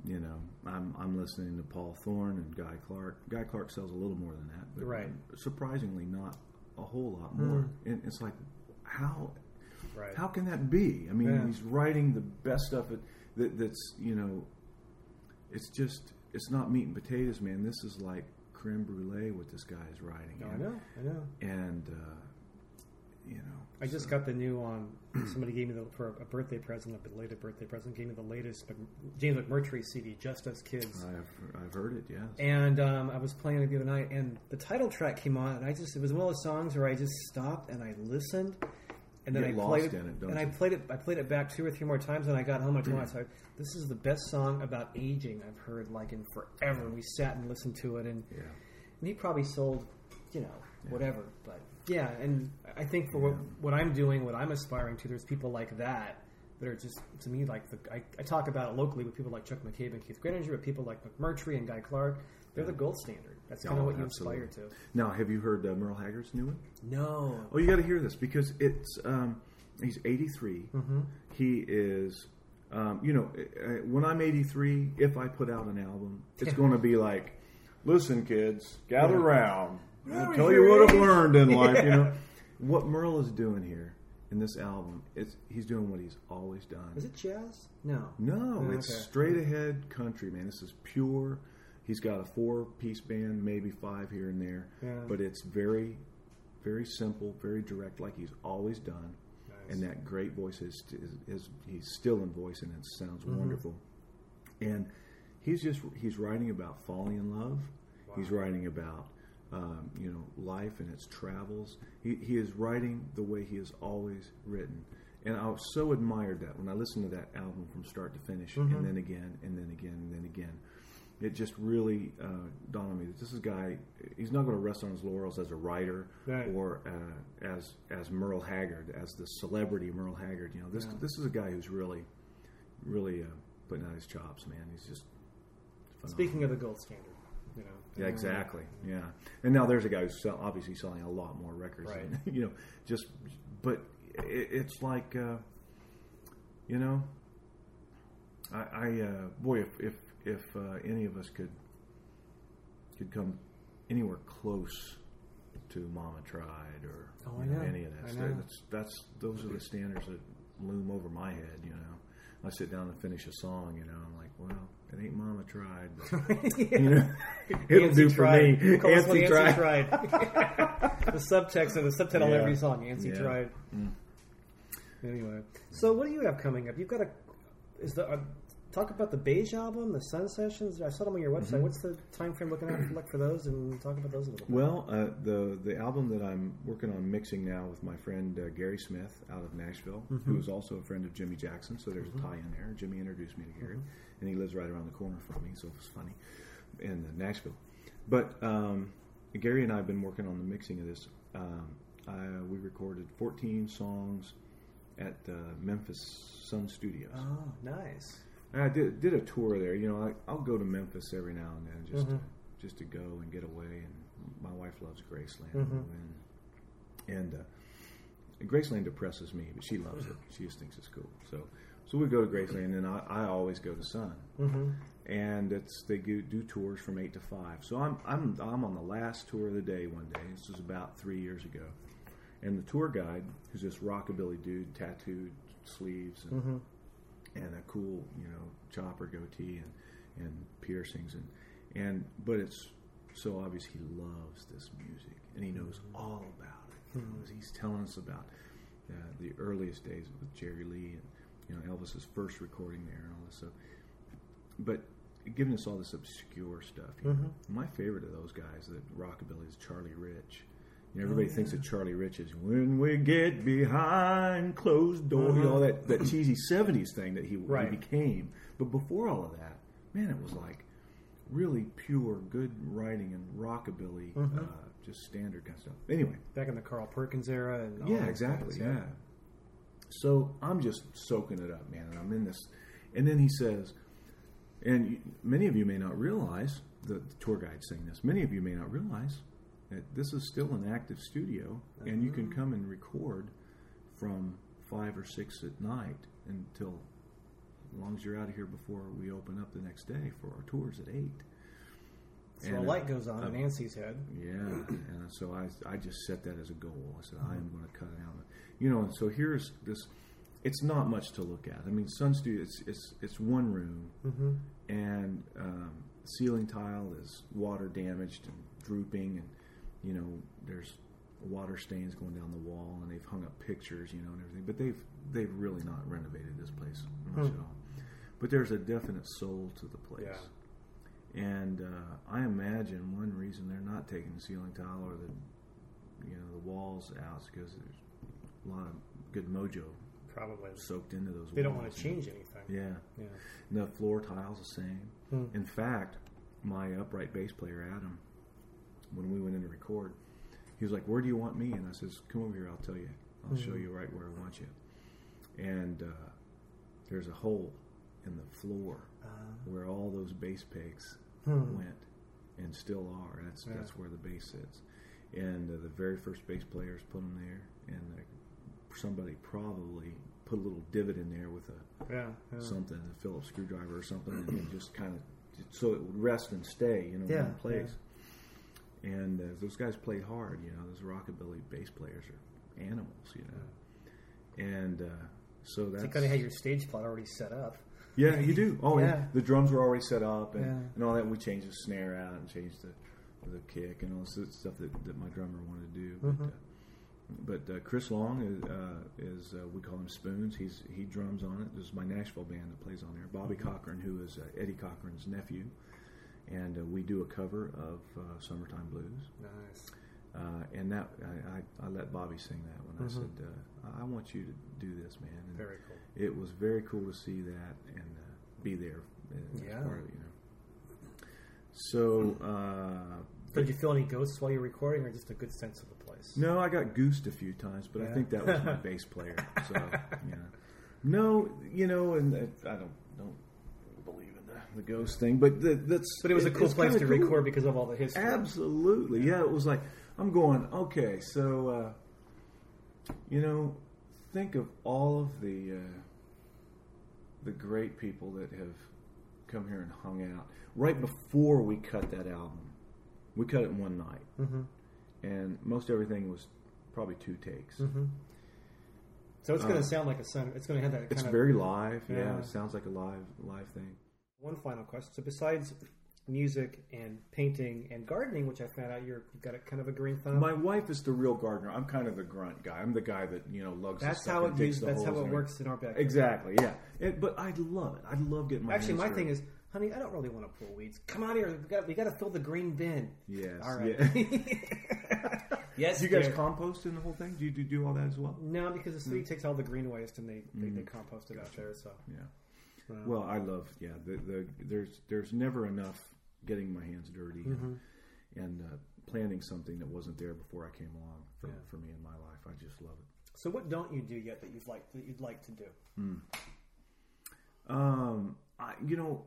you know, I'm I'm listening to Paul Thorn and Guy Clark. Guy Clark sells a little more than that, but Right. surprisingly not a whole lot more. Hmm. And it's like, how Right. how can that be? I mean, Yeah. he's writing the best stuff that, that that's you know, it's just it's not meat and potatoes, man. This is like creme brulee what this guy is writing. No, I know. I know. and uh, you know, I just so- got the new on. Somebody gave me the for a birthday present, a belated birthday present. Gave me the latest James McMurtry CD, Just Us Kids. I've I've heard it. Yes. And um, I was playing it the other night, and the title track came on, and I just it was one of those songs where I just stopped and I listened, and then I played it, it, and I played it. I played it back two or three more times, and I got home. I told myself, "This is the best song about aging I've heard like in forever." We sat and listened to it, and, yeah. and he probably sold, you know, whatever. But yeah, and I think for what, what I'm doing, what I'm aspiring to, there's people like that that are just to me like the I, I talk about it locally with people like Chuck McCabe and Keith Greeninger, with people like McMurtry and Guy Clark. They're the gold standard. That's kind Oh, of what you absolutely. aspire to. Now, have you heard uh, Merle Haggard's new one? No. Oh, you got to hear this because it's um, he's 83. Mm-hmm. He is, um, you know, uh, when I'm 83, if I put out an album, it's going to be like, listen, kids, gather round. I'll tell you what I've learned in life. You know, [LAUGHS] what Merle is doing here in this album, it's he's doing what he's always done. Is it jazz? No. No, Oh, it's okay. straight ahead country, man. This is pure. He's got a four piece band, maybe five here and there, Yeah. but it's very, very simple, very direct, like he's always done. Nice. And that great voice is, is, is he's still in voice, and it sounds Mm-hmm. wonderful. And he's just he's writing about falling in love. He's writing about um, you know life and its travels. He, he is writing the way he has always written, and I so admired that when I listened to that album from start to finish, Mm-hmm. and then again, and then again, and then again. It just really uh, dawned on me that this is a guy. He's not going to rest on his laurels as a writer Right. or uh, as as Merle Haggard, as the celebrity Merle Haggard. You know, this Yeah. this is a guy who's really, really uh, putting out his chops, man. He's just phenomenal. Speaking of the gold standard, you know. Yeah, exactly. Yeah, and now there's a guy who's sell, obviously selling a lot more records. Right. than- [LAUGHS] you know, just but it, it's like, uh, you know, I, I uh, boy, if if if uh, any of us could could come anywhere close to Mama Tried or Oh, you know, know. any of that stuff, that's that's those are the standards that loom over my head. You know, I sit down and finish a song. You know, I'm like, well, it ain't Mama Tried, but [LAUGHS] you know, [LAUGHS] it'll do for tried. me. Call us what Antsy tried. tried. [LAUGHS] the subtext and the subtitle of every song. Antsy Yeah. Mm. tried. Anyway, so what do you have coming up? You've got a. Is the uh, talk about the Beige album, the Sun Sessions? I saw them on your website. What's the time frame looking at look for those, and talk about those a little bit. Mm-hmm. Well, uh, the the album that I'm working on mixing now with my friend uh, Gary Smith out of Nashville, Mm-hmm. who is also a friend of Jimmy Jackson. So there's a tie in there. Jimmy introduced me to Gary, Mm-hmm. and he lives right around the corner from me, so it was funny in uh, Nashville. But um, Gary and I have been working on the mixing of this. Um, I, we recorded 14 songs at uh, Memphis Sun Studios. oh, nice. And I did did a tour there. You know, I, I'll go to Memphis every now and then just Mhm. to, just to go and get away. And my wife loves Graceland, Mhm. and, and uh, Graceland depresses me, but she loves it. She just thinks it's cool. So so we go to Graceland, and I, I always go to Sun. Mm-hmm. And it's they do, do tours from eight to five. So I'm I'm I'm on the last tour of the day one day. This was about three years ago, and the tour guide, who's this rockabilly dude, tattooed sleeves and Mm-hmm. And a cool, you know, chopper goatee and, and piercings and and but it's so obvious he loves this music and he knows mm-hmm. all about it. Mm-hmm. He's telling us about uh, the earliest days with Jerry Lee and you know Elvis's first recording there and all this stuff. But giving us all this obscure stuff. You know? Mm-hmm. My favorite of those guys that rockabilly is Charlie Rich. You know, everybody thinks of Charlie Rich is when we get behind closed doors, you know, that, that cheesy '70s thing that he, Right. he became. But before all of that, man, it was like really pure, good writing and rockabilly, uh, just standard kind of stuff. Anyway, Back in the Carl Perkins era, and all yeah, exactly. guys, Yeah. So I'm just soaking it up, man, and I'm in this. And then he says, and many of you may not realize the, the tour guide saying this. Many of you may not realize this is still an active studio, and you can come and record from five or six at night until as long as you're out of here before we open up the next day for our tours at eight. So And, a light goes on in Antsy's head. yeah, [CLEARS THROAT] and so I I just set that as a goal. I said I am going to cut it out. You know, and so here's this. It's not much to look at. I mean, Sun Studio. It's it's it's one room, and um, ceiling tile is water damaged and drooping, and you know there's water stains going down the wall, and they've hung up pictures, you know, and everything. But they've they've really not renovated this place much at all. But there's a definite soul to the place. Yeah. And uh, I imagine one reason they're not taking the ceiling tile or the you know the walls out is because there's a lot of good mojo Probably. soaked into those. Walls. They don't want to change anything. Yeah, Yeah. and the floor tiles the same. Hmm. In fact, my upright bass player Adam, when we went in to record, he was like, "Where do you want me?" And I says, "Come over here. I'll tell you. I'll show Mm-hmm. you right where I want you." And uh, there's a hole in the floor where all those bass pegs. Hmm. went and still are. That's Yeah. that's where the bass sits. And uh, the very first bass players put them there, and uh, somebody probably put a little divot in there with a Yeah. yeah. something, a Phillips screwdriver or something, and just kind of so it would rest and stay, you know, in place. And uh, those guys play hard, you know. Those rockabilly bass players are animals, you know. And uh, so that's So you kind of had your stage plot already set up. yeah, you do. Oh, yeah. The drums were already set up and, Yeah. and all that. We changed the snare out and changed the the kick and all this stuff that, that my drummer wanted to do. Mm-hmm. But, uh, but uh, Chris Long is, uh, is uh, we call him Spoons. He's he drums on it. This is my Nashville band that plays on there. Bobby Mm-hmm. Cochran, who is uh, Eddie Cochran's nephew, and uh, we do a cover of uh, "Summertime Blues." Nice. Uh, and that I, I, I let Bobby sing that when I said, uh, "I- "I want you to do this, man." And Mm-hmm. Very cool. It was very cool to see that and uh, be there as Yeah. part of it, you know. So uh, Did you feel any ghosts while you were recording, or just a good sense of the place? no, I got goosed a few times, but I think that was my [LAUGHS] bass player. So yeah, no, you know, and uh, I don't don't believe in the, ghost thing, but that's But it was a cool place to cool. record because of all the history. Absolutely, yeah. It was like I'm going. Okay, so uh, you know, think of all of the uh, the great people that have come here and hung out right before we cut that album. We cut it in one night, Mhm. and most everything was probably two takes. Mm-hmm. So it's going Uh, to sound like a song. It's going to have that kind It's of very live. Yeah. Yeah. it sounds like a live live thing. One final question. So besides music and painting and gardening, which I found out you're, you've got a kind of a green thumb. My wife is the real gardener. I'm kind of the grunt guy. I'm the guy that you know lugs. the that's stuff how it digs That's how it works in our backyard. Exactly, yeah. It, but I love it. I love getting my Actually, hands my dirty. thing is, honey, I don't really want to pull weeds. Come on here. We got, we got to fill the green bin. yes, All right. yeah. [LAUGHS] yes. do you guys dear. compost in the whole thing? Do you do, do all that as well? No, because the Mm. city takes all the green waste and they, they, they compost it out there. So Yeah. Wow. Well, I love yeah. The, the there's there's never enough getting my hands dirty Mm-hmm. and uh, planting something that wasn't there before I came along for, Yeah. for me in my life. I just love it. So what don't you do yet that you'd like that you'd like to do? Um, I, you know,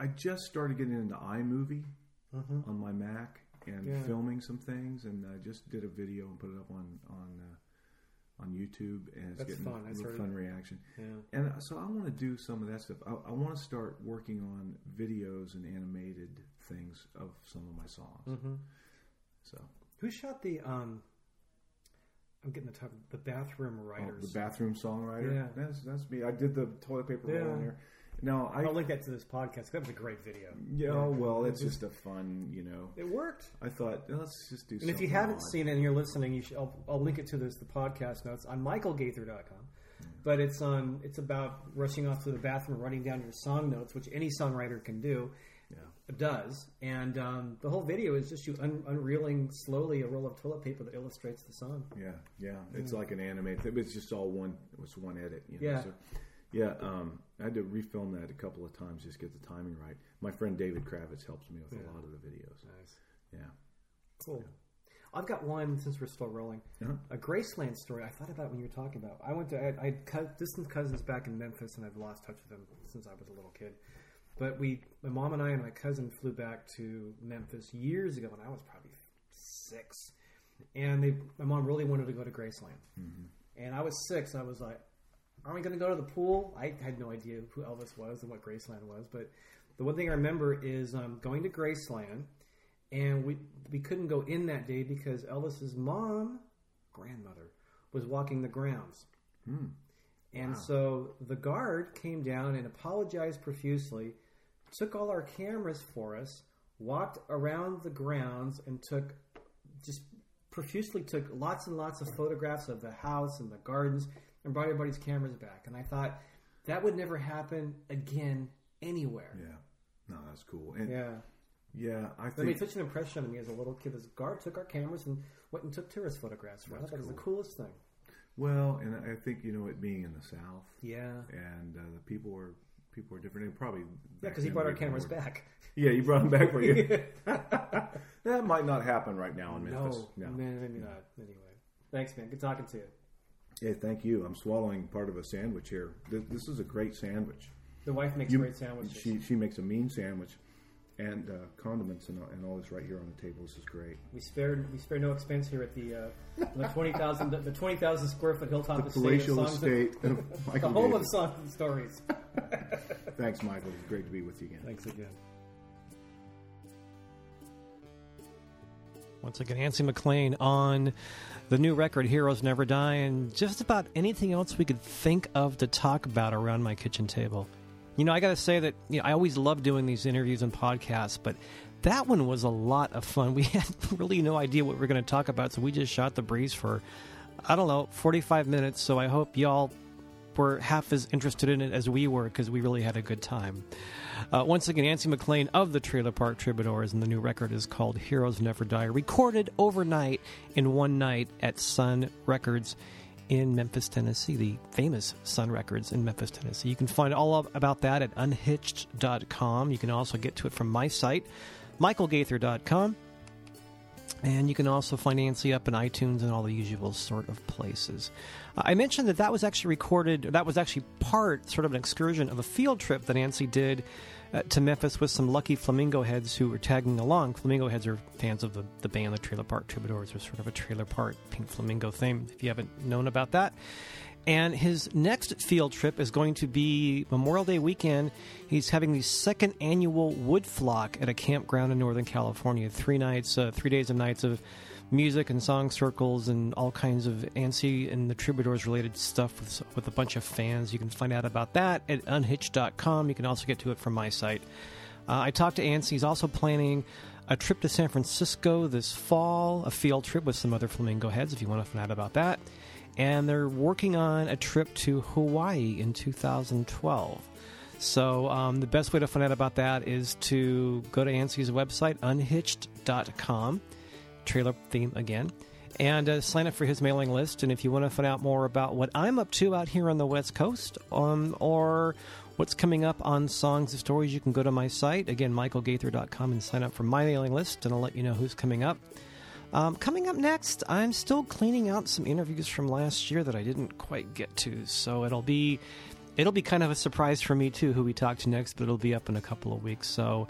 I just started getting into iMovie on my Mac and Mm-hmm. Yeah. filming some things, and I just did a video and put it up on on uh, on YouTube, and it's That's getting fun. A fun reaction. Yeah. And uh, so I want to do some of that stuff. I, I want to start working on videos and animated things of some of my songs. Mm-hmm. So Who shot the? um I'm getting the top. The bathroom oh, the bathroom songwriter. Yeah. That's that's me. I did the toilet paper roll in there, Now I I'll link that to this podcast. That was a great video. yeah, well, it's just a fun, you know. It worked. I thought let's just do. And if you haven't seen it and you're listening, you should, I'll, I'll link it to this the podcast notes on michaelgaither.com. But it's on. It's about rushing off to the bathroom, writing down your song notes, which any songwriter can do. Yeah. Does and um, the whole video is just you un- unreeling slowly a roll of toilet paper that illustrates the song. Yeah, yeah, it's like an anime. It was just all one. It was one edit. You know, Yeah. So, yeah. Um, I had to refilm that a couple of times just to get the timing right. My friend David Kravitz helps me with a lot of the videos. Nice, Yeah. cool. I've got one since we're still rolling. Uh-huh. A Graceland story. I thought about when you were talking about. I went to. I, I had distant cousins back in Memphis, and I've lost touch with them since I was a little kid. But we, my mom and I and my cousin flew back to Memphis years ago, when I was probably six. And they, my mom really wanted to go to Graceland, and I was six. And I was like, "Are we going to go to the pool?" I had no idea who Elvis was and what Graceland was, but the one thing I remember is um, going to Graceland, and we we couldn't go in that day because Elvis's mom, grandmother, was walking the grounds. And so the guard came down and apologized profusely, took all our cameras for us, walked around the grounds, and took just profusely took lots and lots of photographs of the house and the gardens and brought everybody's cameras back. And I thought that would never happen again anywhere. Yeah. No, that's cool. And yeah, Yeah. I I think mean, such an impression on me as a little kid. This guard took our cameras and went and took tourist photographs for us. That's That was the coolest thing. well, and I think you know it being in the South Yeah. and uh, the people were people were different. And probably Yeah, because [LAUGHS] he brought our cameras back. Yeah, you brought them back for you. [LAUGHS] [LAUGHS] that might not happen right now in Memphis. No, man, maybe not. Anyway, thanks, man. Good talking to you. Hey, thank you. I'm swallowing part of a sandwich here. This, this is a great sandwich. The wife makes You- great sandwiches. She she makes a mean sandwich, and uh, condiments and, all- and all this right here on the table. This is great. we spared we spared no expense here at the uh, the twenty thousand the, the twenty thousand square foot hilltop The estate. of palatial songs of- estate of [LAUGHS] the home Davis. of songs and stories. [LAUGHS] Thanks, Michael. It's great to be with you again. Thanks again. Once again, Antsy McClain on the new record Heroes Never Die, and just about anything else we could think of to talk about around my kitchen table. You know, I got to say that you know, I always love doing these interviews and podcasts, but that one was a lot of fun. [LAUGHS] We had really no idea what we were going to talk about, so we just shot the breeze for, I don't know, 45 minutes. So I hope y'all were half as interested in it as we were because we really had a good time. Uh, once again, Antsy McClain of the Trailer Park Troubadours, and the new record is called Heroes Never Die, recorded overnight in one night at Sun Records in Memphis, Tennessee, the famous Sun Records in Memphis, Tennessee. You can find all about that at unhitched.com. You can also get to it from my site, michaelgaither.com. And you can also find Antsy up in iTunes and all the usual sort of places. Uh, I mentioned that that was actually recorded, that was actually part, sort of an excursion of a field trip that Antsy did uh, to Memphis with some lucky Flamingo heads who were tagging along. Flamingo heads are fans of the, the band, the Trailer Park Troubadours, or sort of a Trailer Park Pink Flamingo thing, if you haven't known about that. And his next field trip is going to be Memorial Day weekend. He's having the second annual Woodflock at a campground in Northern California. Three nights, uh, three days and nights of music and song circles and all kinds of Antsy and the Troubadours related stuff with, with a bunch of fans. You can find out about that at unhitched.com. You can also get to it from my site. Uh, I talked to Antsy. He's also planning a trip to San Francisco this fall, a field trip with some other flamingo heads if you want to find out about that and they're working on a trip to Hawaii in 2012. So um, the best way to find out about that is to go to Antsy's website, unhitched.com, trailer theme again, and uh, sign up for his mailing list. And if you want to find out more about what I'm up to out here on the West Coast, um, or what's coming up on songs and stories, you can go to my site, again, michaelgaither.com, and sign up for my mailing list, and I'll let you know who's coming up. Um, coming up next, I'm still cleaning out some interviews from last year that I didn't quite get to, so it'll be it'll be kind of a surprise for me too who we talk to next, but it'll be up in a couple of weeks. So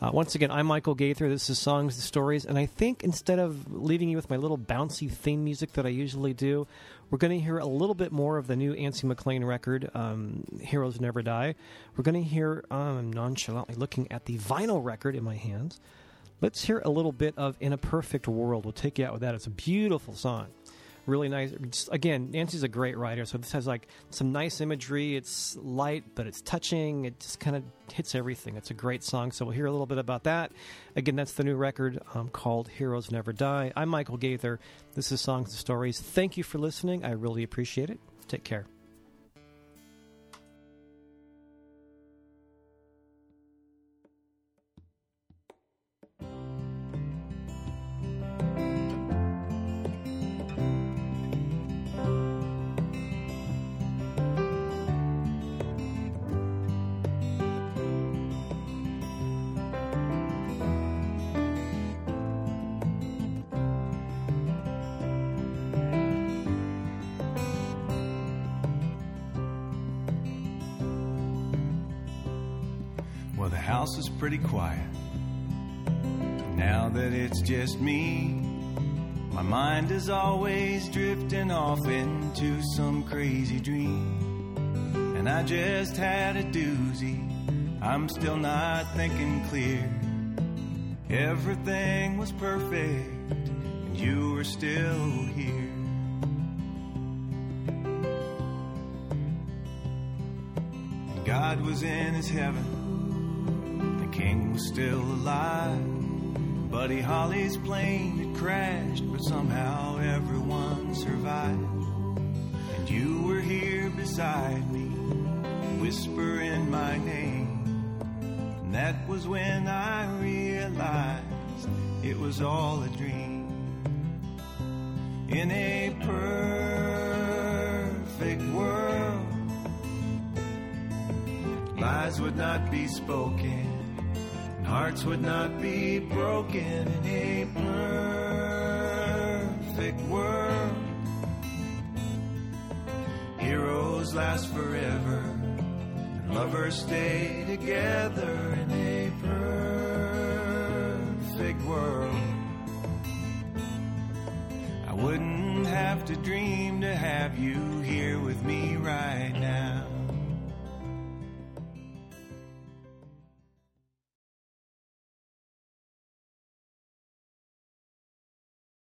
uh, once again, I'm Michael Gaither. This is Songs and Stories, and I think instead of leaving you with my little bouncy theme music that I usually do, we're going to hear a little bit more of the new Antsy McClain record, um, "Heroes Never Die." We're going to hear um, I'm nonchalantly looking at the vinyl record in my hands. Let's hear a little bit of In a Perfect World. We'll take you out with that. It's a beautiful song. really nice. Again, Antsy's a great writer, so this has like some nice imagery. It's light, but it's touching. It just kind of hits everything. It's a great song. So we'll hear a little bit about that. Again, that's the new record um, called "Heroes Never Die." I'm Michael Gaither. This is Songs and Stories. Thank you for listening. I really appreciate it. Take care. Well, the house is pretty quiet. Now that it's just me, my mind is always drifting off into some crazy dream. And I just had a doozy. I'm still not thinking clear. Everything was perfect, and you were still here. God was in his heaven. King was still alive. Buddy Holly's plane had crashed, but somehow everyone survived. And you were here beside me, whispering my name. And that was when I realized it was all a dream. In a perfect world, lies would not be spoken, hearts would not be broken in a perfect world. Heroes last forever, and lovers stay together in a perfect world. I wouldn't have to dream to have you